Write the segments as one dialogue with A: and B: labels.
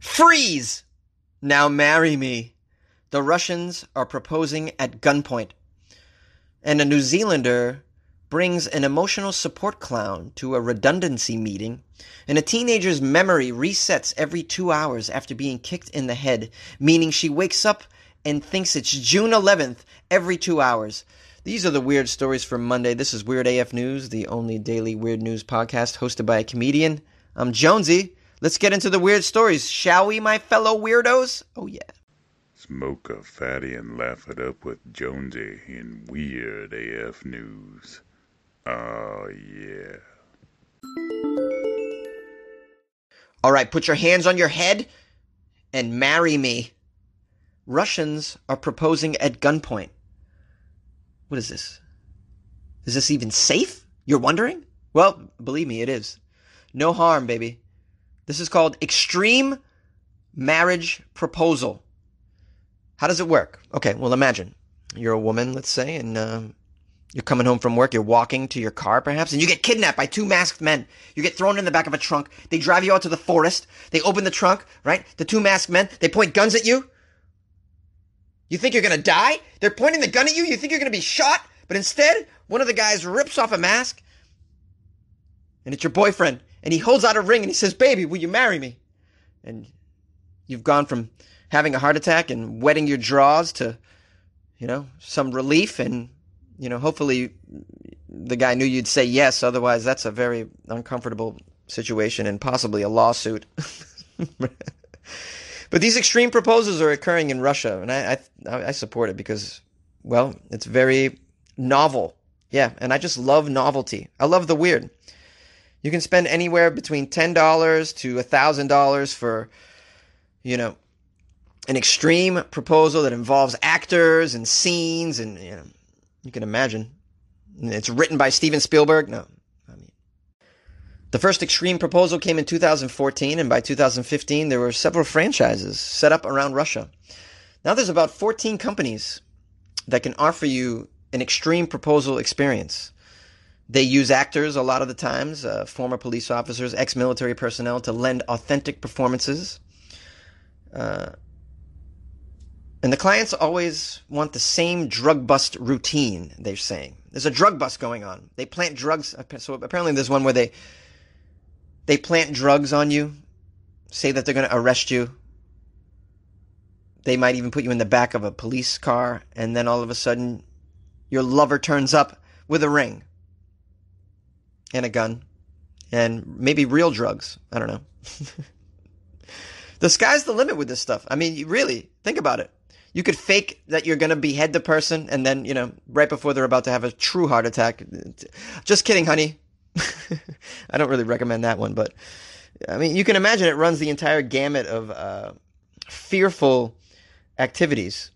A: Freeze! Now marry me. The Russians are proposing at gunpoint. And a New Zealander brings an emotional support clown to a redundancy meeting, and a teenager's memory resets every two hours after being kicked in the head, meaning she wakes up and thinks it's June 11th every two hours. These are the weird stories for Monday. This is Weird AF News, the only daily weird news podcast hosted by a comedian. I'm Jonesy. Let's get into the weird stories, shall we, my fellow weirdos? Oh, yeah.
B: Smoke a fatty and laugh it up with Jonesy in Weird AF News. Oh, yeah.
A: All right, put your hands on your head and marry me. Russians are proposing at gunpoint. What is this? Is this even safe? You're wondering? Well, believe me, it is. No harm, baby. This is called extreme marriage proposal. How does it work? Okay, well, imagine you're a woman, let's say, and uh, you're coming home from work. You're walking to your car, perhaps, and you get kidnapped by two masked men. You get thrown in the back of a trunk. They drive you out to the forest. They open the trunk, right? The two masked men, they point guns at you. You think you're gonna die? They're pointing the gun at you. You think you're gonna be shot, but instead, one of the guys rips off a mask, and it's your boyfriend, and he holds out a ring and he says, "Baby, will you marry me?" And you've gone from having a heart attack and wetting your draws to, you know, some relief, and you know, hopefully, the guy knew you'd say yes. Otherwise, that's a very uncomfortable situation and possibly a lawsuit. But these extreme proposals are occurring in Russia, and I, I, I support it because, well, it's very novel. Yeah, and I just love novelty. I love the weird. You can spend anywhere between ten dollars to thousand dollars for, you know, an extreme proposal that involves actors and scenes, and you know, you can imagine. It's written by Steven Spielberg. No, I mean. the first Extreme proposal came in 2014, and by 2015, there were several franchises set up around Russia. Now there's about 14 companies that can offer you an Extreme proposal experience. They use actors a lot of the times, uh, former police officers, ex military personnel, to lend authentic performances. Uh, and the clients always want the same drug bust routine, they're saying. There's a drug bust going on. They plant drugs. So apparently, there's one where they they plant drugs on you, say that they're going to arrest you. They might even put you in the back of a police car, and then all of a sudden, your lover turns up with a ring and a gun and maybe real drugs. I don't know. the sky's the limit with this stuff. I mean, really, think about it. You could fake that you're going to behead the person, and then, you know, right before they're about to have a true heart attack. Just kidding, honey. I don't really recommend that one, but I mean, you can imagine it runs the entire gamut of uh, fearful activities,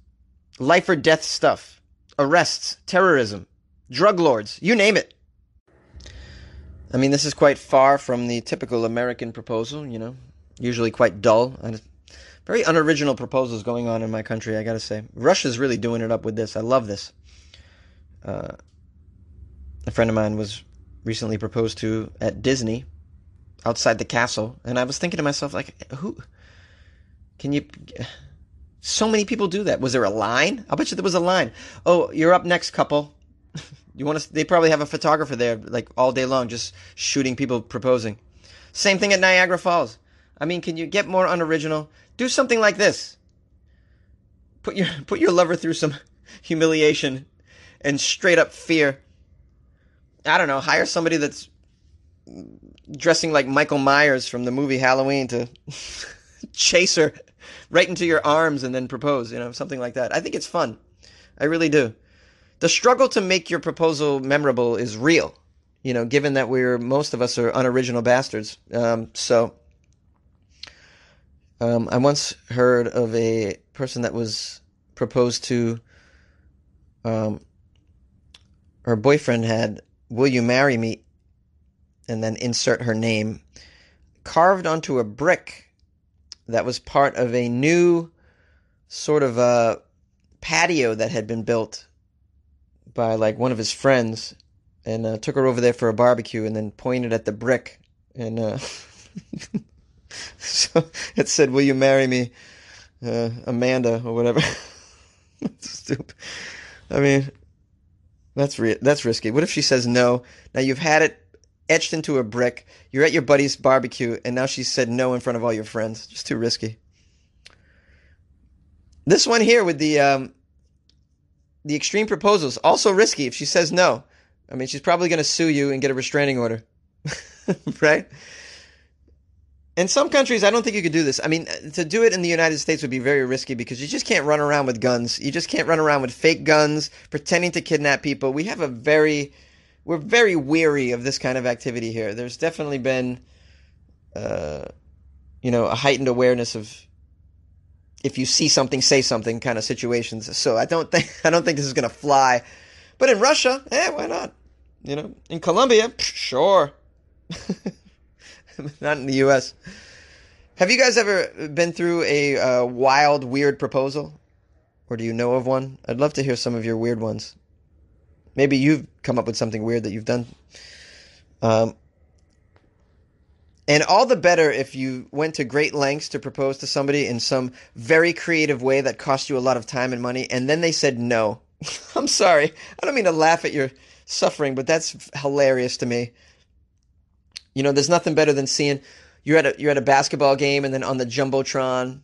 A: life or death stuff, arrests, terrorism, drug lords, you name it. I mean, this is quite far from the typical American proposal, you know, usually quite dull. And Very unoriginal proposals going on in my country, I gotta say. Russia's really doing it up with this. I love this. Uh, a friend of mine was recently proposed to at Disney outside the castle. And I was thinking to myself, like, who can you? So many people do that. Was there a line? I'll bet you there was a line. Oh, you're up next, couple. you want to? They probably have a photographer there, like all day long, just shooting people proposing. Same thing at Niagara Falls. I mean, can you get more unoriginal? Do something like this. Put your put your lover through some humiliation and straight up fear I don't know, hire somebody that's dressing like Michael Myers from the movie Halloween to chase her right into your arms and then propose, you know, something like that. I think it's fun. I really do. The struggle to make your proposal memorable is real, you know, given that we're, most of us are unoriginal bastards. Um, so, um, I once heard of a person that was proposed to, um, her boyfriend had Will you marry me? And then insert her name, carved onto a brick that was part of a new sort of a patio that had been built by like one of his friends and uh, took her over there for a barbecue and then pointed at the brick and uh, so it said, "Will you marry me, uh, Amanda or whatever?" Stupid. I mean, that's re- that's risky. What if she says no? Now you've had it etched into a brick. You're at your buddy's barbecue, and now she said no in front of all your friends. Just too risky. This one here with the um, the extreme proposals also risky. If she says no, I mean, she's probably going to sue you and get a restraining order, right? In some countries, I don't think you could do this. I mean, to do it in the United States would be very risky because you just can't run around with guns. You just can't run around with fake guns, pretending to kidnap people. We have a very, we're very weary of this kind of activity here. There's definitely been, uh, you know, a heightened awareness of if you see something, say something kind of situations. So I don't think I don't think this is to fly. But in Russia, eh, why not? You know, in Colombia, sure. Not in the U.S. Have you guys ever been through a uh, wild, weird proposal? Or do you know of one? I'd love to hear some of your weird ones. Maybe you've come up with something weird that you've done. Um, and all the better if you went to great lengths to propose to somebody in some very creative way that cost you a lot of time and money, and then they said no. I'm sorry. I don't mean to laugh at your suffering, but that's hilarious to me. You know, there's nothing better than seeing you're at a you're at a basketball game and then on the jumbotron,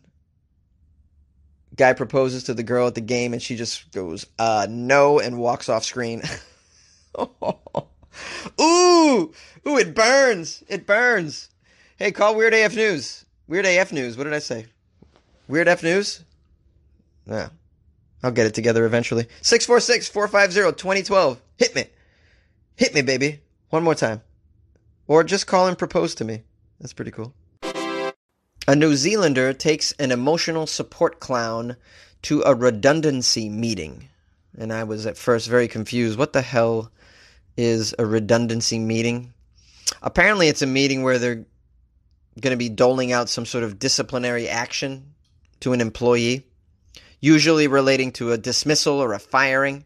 A: guy proposes to the girl at the game and she just goes uh no and walks off screen. ooh, ooh, it burns. It burns. Hey, call Weird AF News. Weird AF News. What did I say? Weird F News? Yeah. I'll get it together eventually. 646 450 2012. Hit me. Hit me, baby. One more time. Or just call and propose to me. That's pretty cool. A New Zealander takes an emotional support clown to a redundancy meeting. And I was at first very confused. What the hell is a redundancy meeting? Apparently, it's a meeting where they're going to be doling out some sort of disciplinary action to an employee, usually relating to a dismissal or a firing.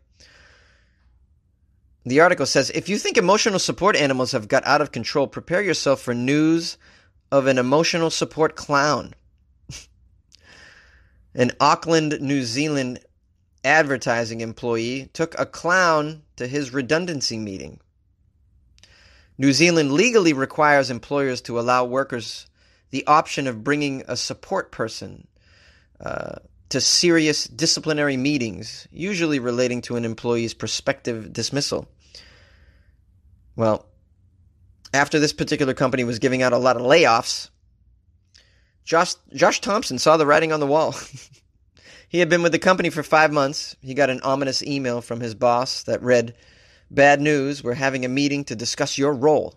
A: The article says if you think emotional support animals have got out of control, prepare yourself for news of an emotional support clown. an Auckland, New Zealand advertising employee took a clown to his redundancy meeting. New Zealand legally requires employers to allow workers the option of bringing a support person uh, to serious disciplinary meetings, usually relating to an employee's prospective dismissal. Well, after this particular company was giving out a lot of layoffs, Josh, Josh Thompson saw the writing on the wall. he had been with the company for five months. He got an ominous email from his boss that read, Bad news, we're having a meeting to discuss your role.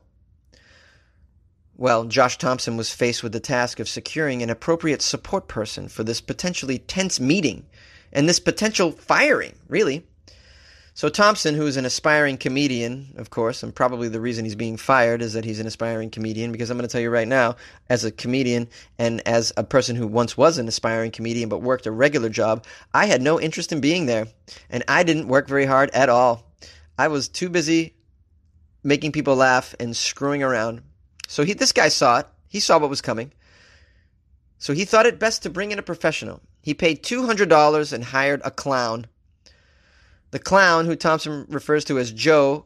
A: Well, Josh Thompson was faced with the task of securing an appropriate support person for this potentially tense meeting and this potential firing, really. So Thompson, who is an aspiring comedian, of course, and probably the reason he's being fired is that he's an aspiring comedian, because I'm going to tell you right now, as a comedian and as a person who once was an aspiring comedian but worked a regular job, I had no interest in being there. And I didn't work very hard at all. I was too busy making people laugh and screwing around. So he, this guy saw it. He saw what was coming. So he thought it best to bring in a professional. He paid $200 and hired a clown the clown, who Thompson refers to as Joe,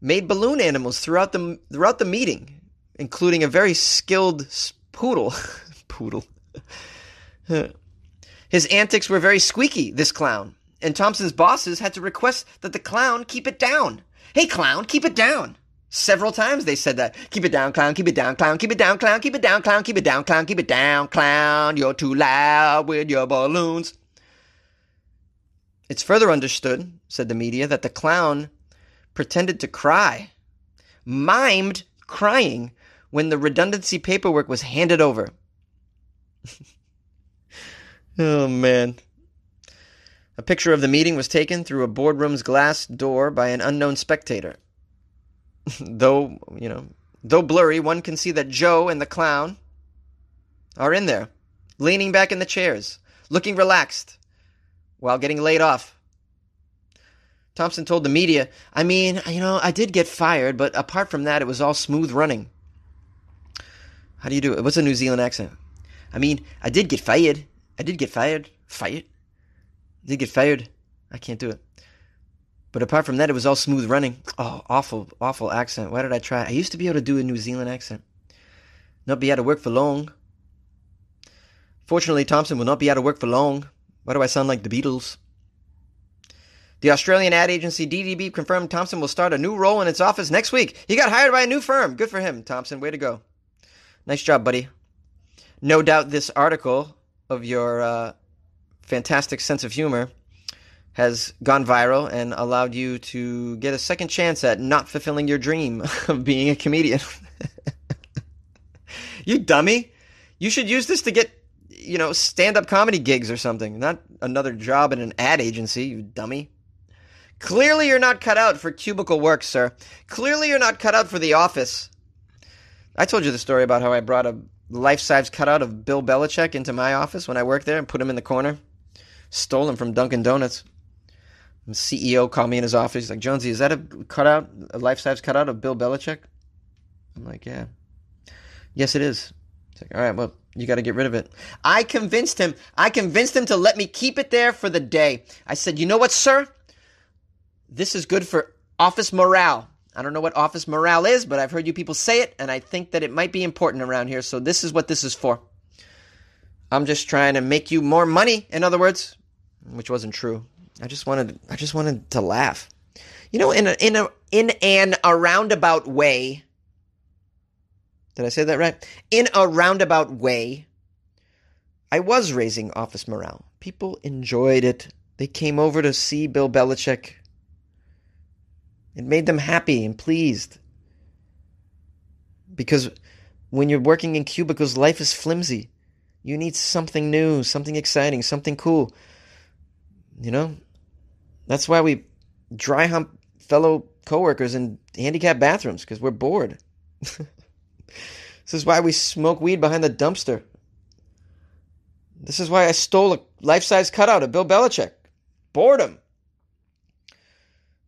A: made balloon animals throughout the throughout the meeting, including a very skilled poodle. poodle. His antics were very squeaky, this clown, and Thompson's bosses had to request that the clown keep it down. Hey, clown, keep it down. Several times they said that. Keep it down, clown, keep it down, clown, keep it down, clown, keep it down, clown, keep it down, clown, keep it down, clown. You're too loud with your balloons. It's further understood, said the media, that the clown pretended to cry, mimed crying when the redundancy paperwork was handed over. oh, man. A picture of the meeting was taken through a boardroom's glass door by an unknown spectator. though, you know, though blurry, one can see that Joe and the clown are in there, leaning back in the chairs, looking relaxed, while getting laid off. Thompson told the media, I mean, you know, I did get fired, but apart from that, it was all smooth running. How do you do it? What's a New Zealand accent? I mean, I did get fired. I did get fired. Fired? Did get fired. I can't do it. But apart from that, it was all smooth running. Oh, awful, awful accent. Why did I try? I used to be able to do a New Zealand accent. Not be out of work for long. Fortunately, Thompson will not be out of work for long. Why do I sound like the Beatles? The Australian ad agency DDB confirmed Thompson will start a new role in its office next week. He got hired by a new firm. Good for him, Thompson. Way to go. Nice job, buddy. No doubt this article of your uh, fantastic sense of humor has gone viral and allowed you to get a second chance at not fulfilling your dream of being a comedian. you dummy. You should use this to get, you know, stand up comedy gigs or something, not another job in an ad agency, you dummy. Clearly, you're not cut out for cubicle work, sir. Clearly, you're not cut out for the office. I told you the story about how I brought a life size cutout of Bill Belichick into my office when I worked there and put him in the corner. Stole him from Dunkin' Donuts. The CEO called me in his office. He's like, Jonesy, is that a cutout, a life size cutout of Bill Belichick? I'm like, yeah. Yes, it is. He's like, all right, well, you got to get rid of it. I convinced him. I convinced him to let me keep it there for the day. I said, you know what, sir? This is good for office morale. I don't know what office morale is, but I've heard you people say it, and I think that it might be important around here. So this is what this is for. I'm just trying to make you more money, in other words, which wasn't true. I just wanted I just wanted to laugh. You know, in a in a in an a roundabout way. Did I say that right? In a roundabout way, I was raising office morale. People enjoyed it. They came over to see Bill Belichick. It made them happy and pleased. Because when you're working in cubicles, life is flimsy. You need something new, something exciting, something cool. You know? That's why we dry hump fellow coworkers in handicapped bathrooms, because we're bored. this is why we smoke weed behind the dumpster. This is why I stole a life size cutout of Bill Belichick. Boredom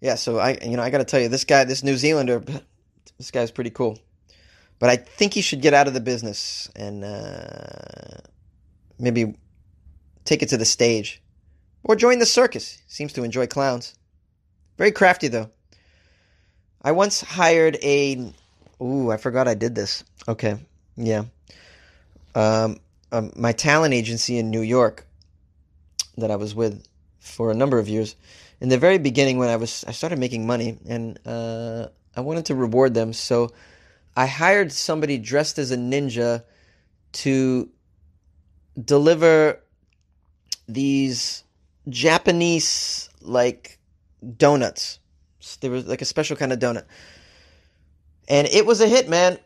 A: yeah, so I you know I got to tell you this guy, this New Zealander, this guy's pretty cool, but I think he should get out of the business and uh, maybe take it to the stage or join the circus. Seems to enjoy clowns. Very crafty though. I once hired a. Ooh, I forgot I did this. Okay, yeah. Um, um, my talent agency in New York that I was with for a number of years in the very beginning when I was I started making money and uh, I wanted to reward them, so I hired somebody dressed as a ninja to deliver these Japanese like donuts. There was like a special kind of donut, and it was a hit, man.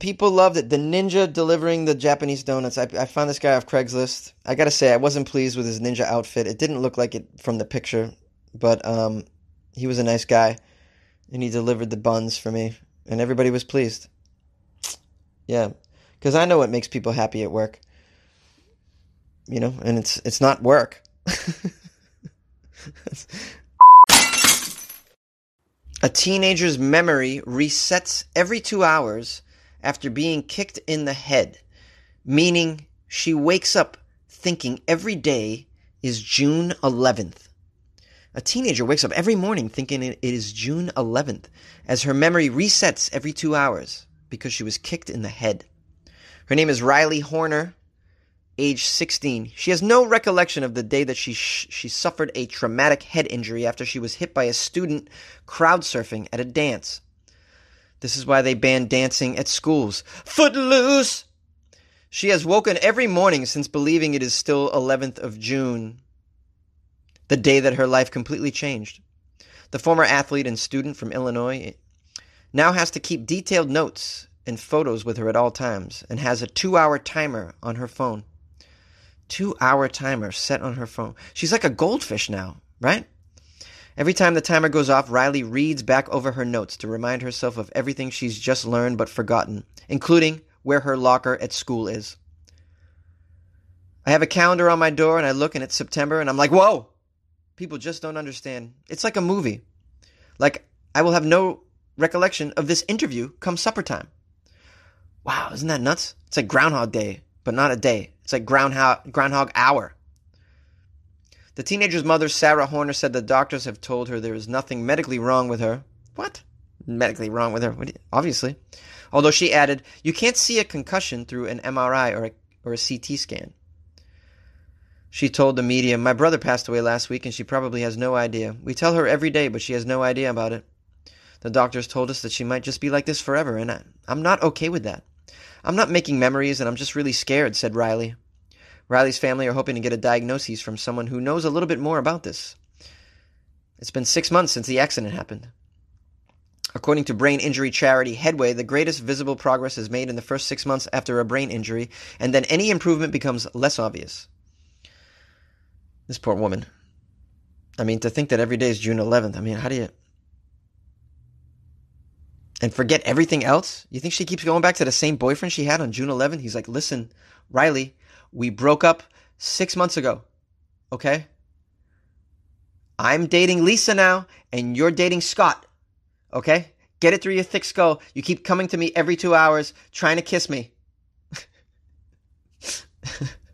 A: People loved it. The ninja delivering the Japanese donuts. I, I found this guy off Craigslist. I gotta say, I wasn't pleased with his ninja outfit. It didn't look like it from the picture but um, he was a nice guy, and he delivered the buns for me, and everybody was pleased. Yeah, because I know what makes people happy at work. You know, and it's it's not work. a teenager's memory resets every two hours after being kicked in the head, meaning she wakes up thinking every day is June 11th. A teenager wakes up every morning thinking it is June 11th, as her memory resets every two hours because she was kicked in the head. Her name is Riley Horner, age 16. She has no recollection of the day that she sh- she suffered a traumatic head injury after she was hit by a student crowd surfing at a dance. This is why they ban dancing at schools. Footloose! She has woken every morning since believing it is still 11th of June the day that her life completely changed. The former athlete and student from Illinois now has to keep detailed notes and photos with her at all times and has a two hour timer on her phone. Two hour timer set on her phone. She's like a goldfish now, right? Every time the timer goes off, Riley reads back over her notes to remind herself of everything she's just learned but forgotten, including where her locker at school is. I have a calendar on my door and I look and it's September and I'm like, whoa! People just don't understand. It's like a movie. Like, I will have no recollection of this interview come supper time. Wow, isn't that nuts? It's like Groundhog Day, but not a day. It's like Groundhog Groundhog Hour. The teenager's mother, Sarah Horner, said the doctors have told her there is nothing medically wrong with her. What? Medically wrong with her? Obviously. Although she added, you can't see a concussion through an MRI or a, or a CT scan. She told the media, My brother passed away last week and she probably has no idea. We tell her every day, but she has no idea about it. The doctors told us that she might just be like this forever, and I, I'm not okay with that. I'm not making memories, and I'm just really scared, said Riley. Riley's family are hoping to get a diagnosis from someone who knows a little bit more about this. It's been six months since the accident happened. According to brain injury charity Headway, the greatest visible progress is made in the first six months after a brain injury, and then any improvement becomes less obvious. This poor woman. I mean, to think that every day is June 11th, I mean, how do you. And forget everything else? You think she keeps going back to the same boyfriend she had on June 11th? He's like, listen, Riley, we broke up six months ago. Okay? I'm dating Lisa now, and you're dating Scott. Okay? Get it through your thick skull. You keep coming to me every two hours trying to kiss me.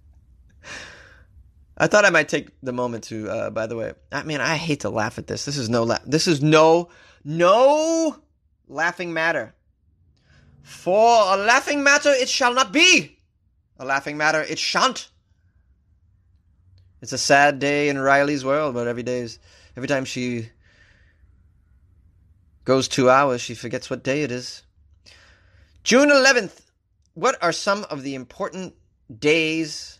A: I thought I might take the moment to, uh, by the way, I mean, I hate to laugh at this. This is no, la- this is no, no laughing matter. For a laughing matter it shall not be. A laughing matter it shan't. It's a sad day in Riley's world, but every day is, every time she goes two hours, she forgets what day it is. June 11th. What are some of the important days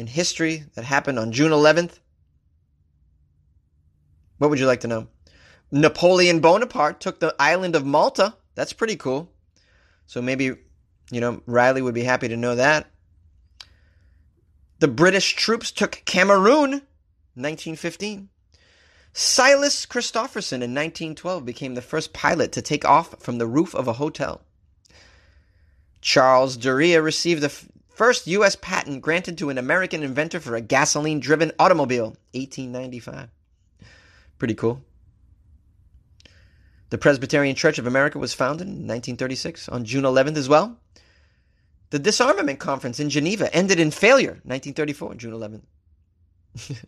A: in history that happened on June 11th? What would you like to know? Napoleon Bonaparte took the island of Malta. That's pretty cool. So maybe, you know, Riley would be happy to know that. The British troops took Cameroon, 1915. Silas Christofferson in 1912 became the first pilot to take off from the roof of a hotel. Charles Duryea received the first U.S. patent granted to an American inventor for a gasoline driven automobile, 1895. Pretty cool. The Presbyterian Church of America was founded in 1936 on June 11th as well. The disarmament conference in Geneva ended in failure, 1934, June 11th.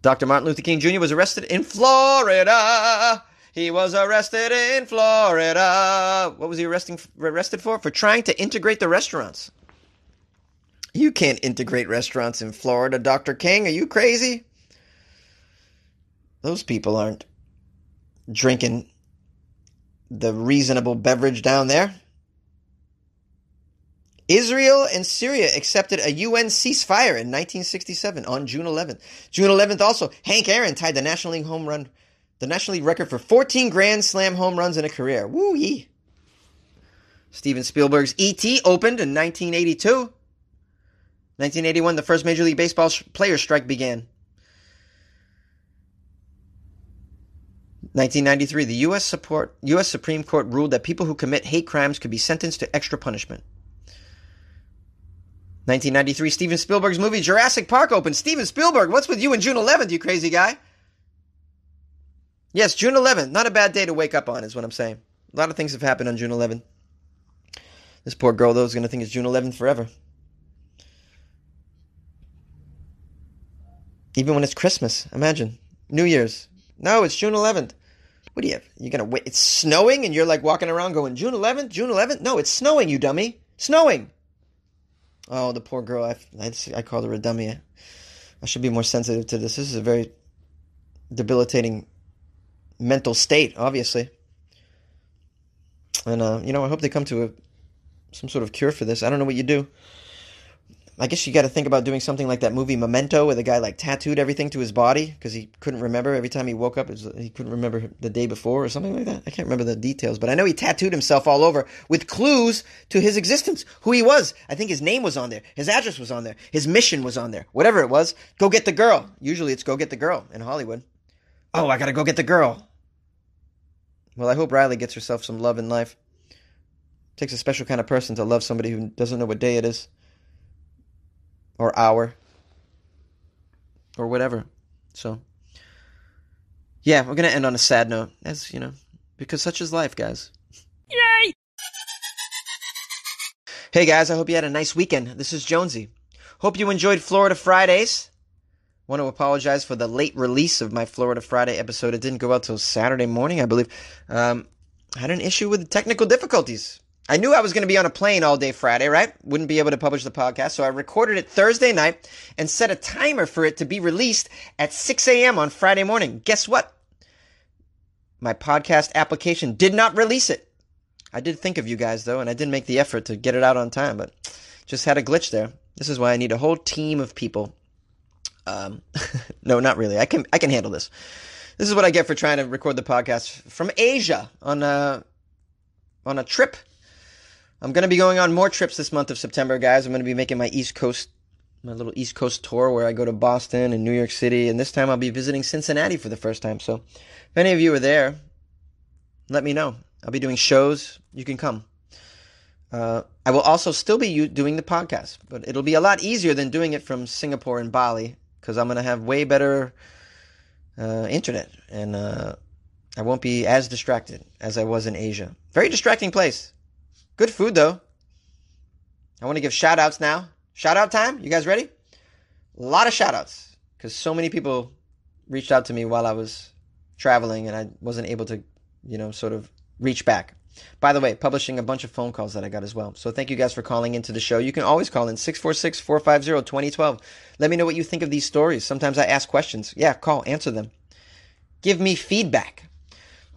A: Dr. Martin Luther King Jr. was arrested in Florida. He was arrested in Florida. What was he arresting, arrested for? For trying to integrate the restaurants. You can't integrate restaurants in Florida, Dr. King. Are you crazy? Those people aren't drinking the reasonable beverage down there. Israel and Syria accepted a UN ceasefire in 1967 on June 11th. June 11th also, Hank Aaron tied the National League home run, the National League record for 14 Grand Slam home runs in a career. Woo yee. Steven Spielberg's E.T. opened in 1982. 1981, the first Major League Baseball players' strike began. 1993, the U.S. Support, U.S. Supreme Court ruled that people who commit hate crimes could be sentenced to extra punishment. 1993, Steven Spielberg's movie Jurassic Park opened. Steven Spielberg, what's with you and June 11th, you crazy guy? Yes, June 11th. Not a bad day to wake up on, is what I'm saying. A lot of things have happened on June 11th. This poor girl, though, is going to think it's June 11th forever. Even when it's Christmas, imagine. New Year's. No, it's June 11th. What do you have? You're going to wait? It's snowing and you're like walking around going, June 11th? June 11th? No, it's snowing, you dummy. Snowing. Oh, the poor girl. I, I, I called her a dummy. I should be more sensitive to this. This is a very debilitating mental state, obviously. And, uh, you know, I hope they come to a, some sort of cure for this. I don't know what you do. I guess you got to think about doing something like that movie Memento, where the guy like tattooed everything to his body because he couldn't remember every time he woke up. Was, he couldn't remember the day before or something like that. I can't remember the details, but I know he tattooed himself all over with clues to his existence, who he was. I think his name was on there, his address was on there, his mission was on there, whatever it was. Go get the girl. Usually it's go get the girl in Hollywood. Oh, I gotta go get the girl. Well, I hope Riley gets herself some love in life. It takes a special kind of person to love somebody who doesn't know what day it is or hour or whatever. So, yeah, we're going to end on a sad note, as you know, because such is life, guys.
C: Yay!
A: Hey guys, I hope you had a nice weekend. This is Jonesy. Hope you enjoyed Florida Fridays. Want to apologize for the late release of my Florida Friday episode. It didn't go out till Saturday morning, I believe. Um, I had an issue with technical difficulties. I knew I was going to be on a plane all day Friday, right? Wouldn't be able to publish the podcast, so I recorded it Thursday night and set a timer for it to be released at 6 a.m. on Friday morning. Guess what? My podcast application did not release it. I did think of you guys though, and I did make the effort to get it out on time, but just had a glitch there. This is why I need a whole team of people. Um, no, not really. I can I can handle this. This is what I get for trying to record the podcast from Asia on a on a trip. I'm going to be going on more trips this month of September, guys. I'm going to be making my East Coast my little East Coast tour where I go to Boston and New York City, and this time I'll be visiting Cincinnati for the first time. So, if any of you are there, let me know. I'll be doing shows. You can come. Uh, I will also still be doing the podcast, but it'll be a lot easier than doing it from Singapore and Bali because I'm going to have way better uh, internet and uh, I won't be as distracted as I was in Asia. Very distracting place. Good food though. I want to give shout outs now. Shout out time. You guys ready? A lot of shout outs because so many people reached out to me while I was traveling and I wasn't able to, you know, sort of reach back. By the way, publishing a bunch of phone calls that I got as well. So thank you guys for calling into the show. You can always call in 646 450 2012. Let me know what you think of these stories. Sometimes I ask questions. Yeah, call, answer them. Give me feedback.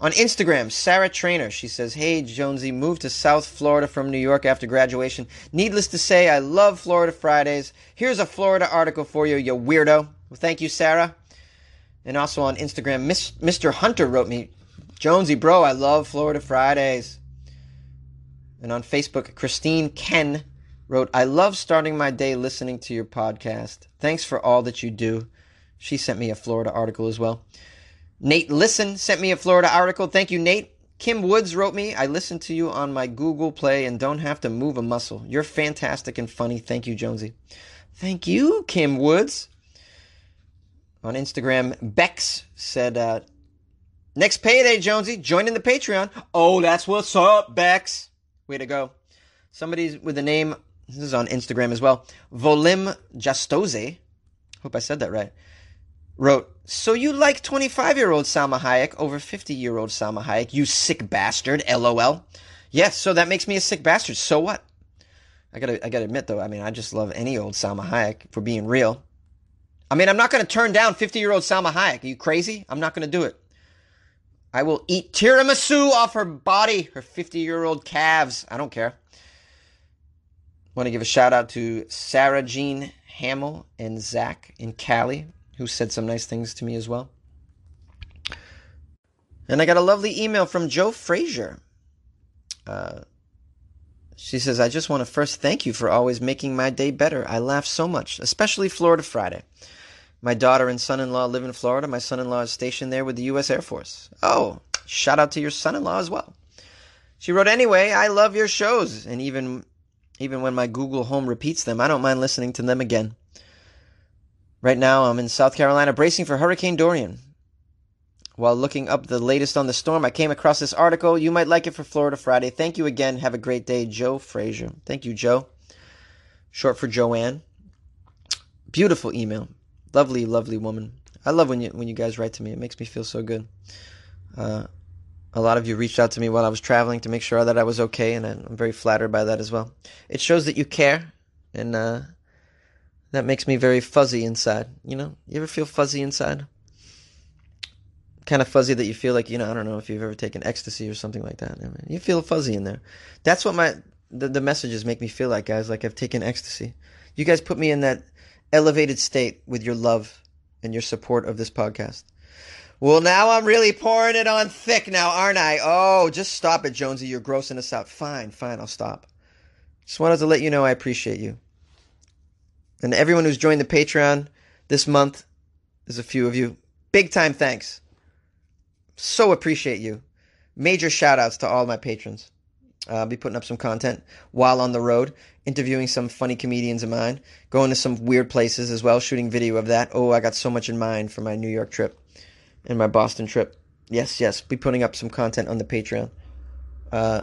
A: On Instagram, Sarah Trainer, she says, Hey, Jonesy, moved to South Florida from New York after graduation. Needless to say, I love Florida Fridays. Here's a Florida article for you, you weirdo. Well, thank you, Sarah. And also on Instagram, Mr. Hunter wrote me, Jonesy, bro, I love Florida Fridays. And on Facebook, Christine Ken wrote, I love starting my day listening to your podcast. Thanks for all that you do. She sent me a Florida article as well. Nate Listen sent me a Florida article. Thank you, Nate. Kim Woods wrote me, I listen to you on my Google Play and don't have to move a muscle. You're fantastic and funny. Thank you, Jonesy. Thank you, Kim Woods. On Instagram, Bex said, uh, Next payday, Jonesy, joining the Patreon. Oh, that's what's up, Bex. Way to go. Somebody with the name, this is on Instagram as well, Volim Jastoze, hope I said that right, wrote, So you like 25 year old Salma Hayek over 50 year old Salma Hayek, you sick bastard, lol. Yes, so that makes me a sick bastard. So what? I gotta, I gotta admit though, I mean, I just love any old Salma Hayek for being real. I mean, I'm not gonna turn down 50 year old Salma Hayek. Are you crazy? I'm not gonna do it. I will eat tiramisu off her body, her 50 year old calves. I don't care. Want to give a shout out to Sarah Jean Hamill and Zach in Cali, who said some nice things to me as well. And I got a lovely email from Joe Frazier. Uh, she says, I just want to first thank you for always making my day better. I laugh so much, especially Florida Friday. My daughter and son in law live in Florida. My son in law is stationed there with the U.S. Air Force. Oh, shout out to your son in law as well. She wrote, Anyway, I love your shows. And even, even when my Google Home repeats them, I don't mind listening to them again. Right now, I'm in South Carolina bracing for Hurricane Dorian. While looking up the latest on the storm, I came across this article. You might like it for Florida Friday. Thank you again. Have a great day, Joe Frazier. Thank you, Joe. Short for Joanne. Beautiful email lovely, lovely woman. I love when you when you guys write to me. It makes me feel so good. Uh, a lot of you reached out to me while I was traveling to make sure that I was okay, and I'm very flattered by that as well. It shows that you care, and uh, that makes me very fuzzy inside. You know, you ever feel fuzzy inside? Kind of fuzzy that you feel like you know. I don't know if you've ever taken ecstasy or something like that. You feel fuzzy in there. That's what my the, the messages make me feel like, guys. Like I've taken ecstasy. You guys put me in that elevated state with your love and your support of this podcast. Well, now I'm really pouring it on thick now, aren't I? Oh, just stop it, Jonesy. You're grossing us out. Fine, fine, I'll stop. Just wanted to let you know I appreciate you. And everyone who's joined the Patreon this month, there's a few of you. Big time thanks. So appreciate you. Major shout outs to all my patrons. Uh, I'll be putting up some content while on the road, interviewing some funny comedians of mine, going to some weird places as well, shooting video of that. Oh, I got so much in mind for my New York trip and my Boston trip. Yes, yes, be putting up some content on the Patreon. Uh,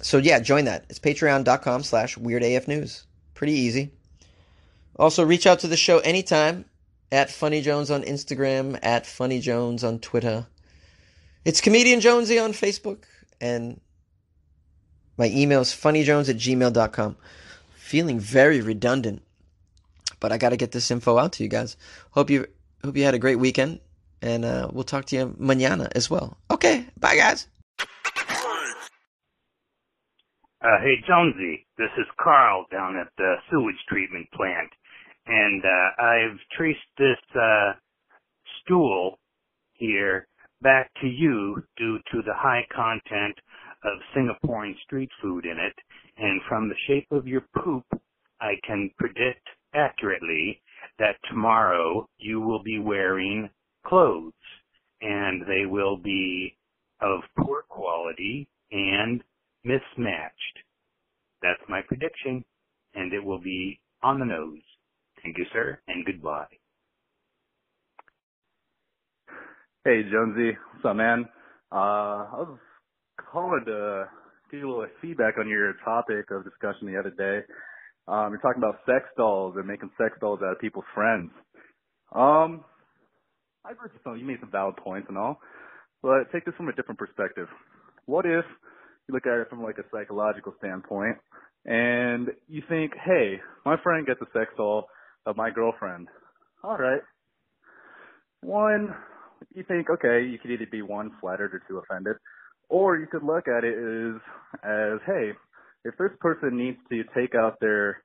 A: so yeah, join that. It's patreon.com slash weirdafnews. Pretty easy. Also, reach out to the show anytime at Funny Jones on Instagram, at Funny Jones on Twitter. It's Comedian Jonesy on Facebook, and my email is funnyjones at gmail.com. Feeling very redundant, but I got to get this info out to you guys. Hope you hope you had a great weekend, and uh, we'll talk to you mañana as well. Okay, bye guys.
C: Uh, hey Jonesy, this is Carl down at the sewage treatment plant, and uh, I've traced this uh, stool here back to you due to the high content of Singaporean street food in it, and from the shape of your poop, I can predict accurately that tomorrow you will be wearing clothes, and they will be of poor quality and mismatched. That's my prediction, and it will be on the nose. Thank you, sir, and goodbye.
D: Hey, Jonesy. What's up, man? Uh, I was calling to give you a little feedback on your topic of discussion the other day. Um, you're talking about sex dolls and making sex dolls out of people's friends. Um, I agree with some. You made some valid points and all, but take this from a different perspective. What if you look at it from like a psychological standpoint and you think, hey, my friend gets a sex doll of my girlfriend. All right. One, you think, okay, you could either be one flattered or two offended, or you could look at it as, as, hey, if this person needs to take out their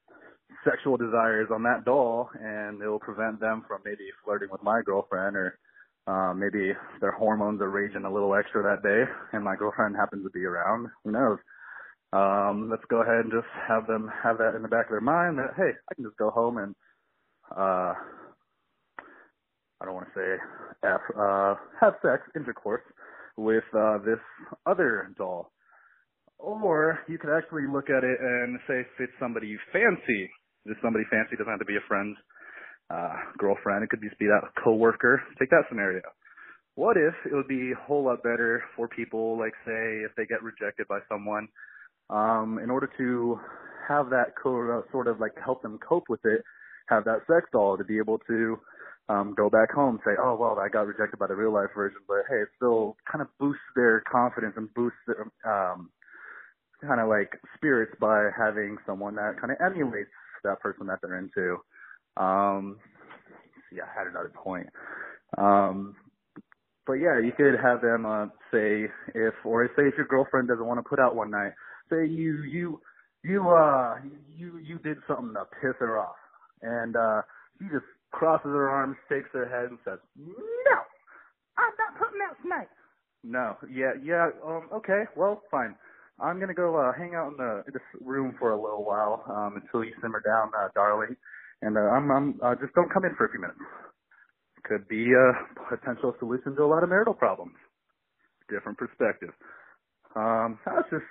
D: sexual desires on that doll and it will prevent them from maybe flirting with my girlfriend or um, maybe their hormones are raging a little extra that day and my girlfriend happens to be around. Who knows? Um, let's go ahead and just have them have that in the back of their mind that, hey, I can just go home and, uh, I don't want to say F, uh, have sex, intercourse with, uh, this other doll. Or you could actually look at it and say if it's somebody you fancy. If somebody fancy doesn't have to be a friend uh, girlfriend. It could just be that coworker. Take that scenario. What if it would be a whole lot better for people, like say, if they get rejected by someone, um, in order to have that co- uh, sort of like help them cope with it, have that sex doll to be able to um, go back home, and say, oh well, I got rejected by the real life version, but hey, it still kind of boosts their confidence and boosts their, um, kind of like spirits by having someone that kind of emulates that person that they're into. Um, yeah, I had another point. Um, but yeah, you could have them uh, say if, or say if your girlfriend doesn't want to put out one night, say you you you uh you you did something to piss her off, and uh she just crosses her arms, shakes her head, and says, "No, I'm not putting out tonight." No, yeah, yeah, um, okay, well, fine. I'm gonna go uh, hang out in the in this room for a little while um, until you simmer down, uh, darling. And uh, I'm, I'm uh, just don't come in for a few minutes. Could be a potential solution to a lot of marital problems. Different perspective. Um, that's just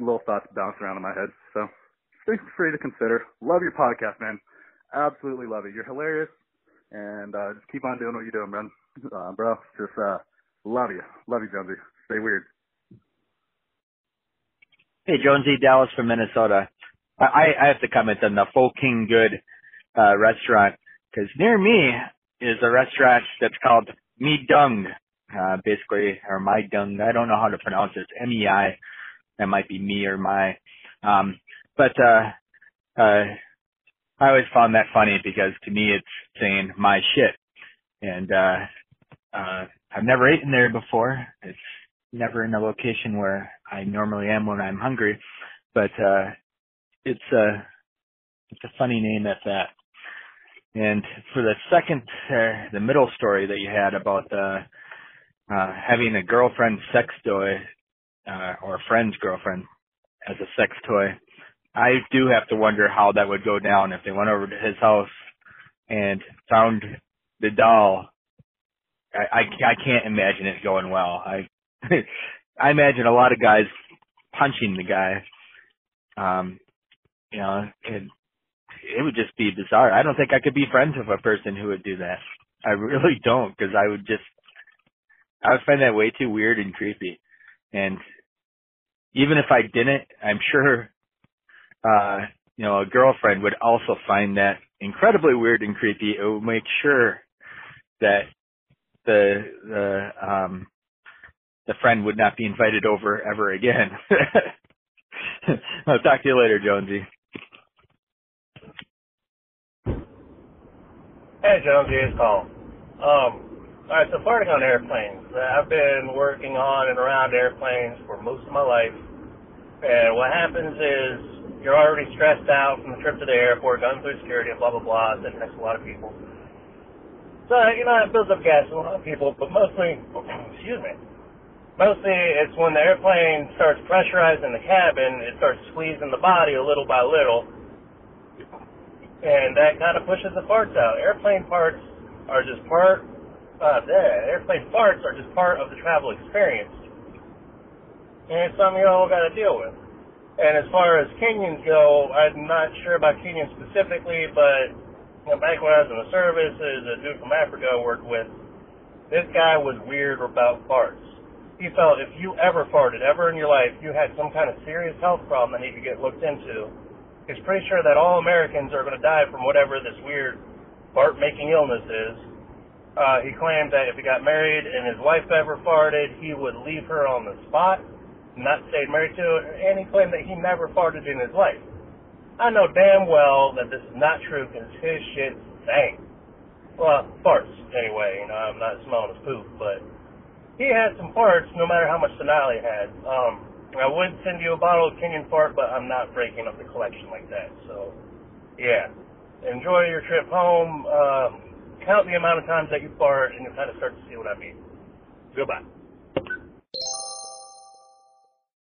D: little thoughts bouncing around in my head. So feel free to consider. Love your podcast, man. Absolutely love it. You're hilarious, and uh, just keep on doing what you're doing, man. Uh, bro, just uh, love you. Love you, Jonesy. Stay weird.
E: Hey, Jonesy, Dallas from Minnesota. I, I have to comment on the Full King Good uh, restaurant because near me is a restaurant that's called Me Dung, uh, basically, or My Dung. I don't know how to pronounce it. M-E-I. That might be me or my. Um, but, uh, uh, I always found that funny because to me it's saying my shit. And, uh, uh, I've never eaten there before. It's never in a location where I normally am when I'm hungry, but, uh, it's a, it's a funny name at that. And for the second, uh, the middle story that you had about uh, uh, having a girlfriend sex toy uh, or a friend's girlfriend as a sex toy, I do have to wonder how that would go down if they went over to his house and found the doll. I, I, I can't imagine it going well. I I imagine a lot of guys punching the guy. Um, you know, and it would just be bizarre. I don't think I could be friends with a person who would do that. I really don't because I would just, I would find that way too weird and creepy. And even if I didn't, I'm sure, uh, you know, a girlfriend would also find that incredibly weird and creepy. It would make sure that the, the, um, the friend would not be invited over ever again. I'll talk to you later, Jonesy.
F: Hey, Jonesy, it's Paul. Um, all right, so farting on airplanes. I've been working on and around airplanes for most of my life, and what happens is you're already stressed out from the trip to the airport, going through security, and blah blah blah, sitting to a lot of people. So you know it builds up gas in a lot of people, but mostly, excuse me, mostly it's when the airplane starts pressurizing the cabin, it starts squeezing the body a little by little, and that kind of pushes the farts out. Airplane farts are just part uh, yeah, airplane farts are just part of the travel experience. And it's something you all got to deal with. And as far as Kenyans go, I'm not sure about Kenyans specifically, but you know, back when I was in the service, there's a dude from Africa I worked with. This guy was weird about farts. He felt if you ever farted, ever in your life, you had some kind of serious health problem that needed to get looked into. He's pretty sure that all Americans are going to die from whatever this weird fart-making illness is uh, he claimed that if he got married and his wife ever farted, he would leave her on the spot, not stay married to and he claimed that he never farted in his life. I know damn well that this is not true because his shit stank. Well, farts, anyway. You know, I'm not smelling his poop, but he had some farts no matter how much he had. Um, I would send you a bottle of Kenyan fart, but I'm not breaking up the collection like that. So, yeah. Enjoy your trip home. Um, count the amount of times that you fart, and you'll kind of start to see what I mean. Goodbye.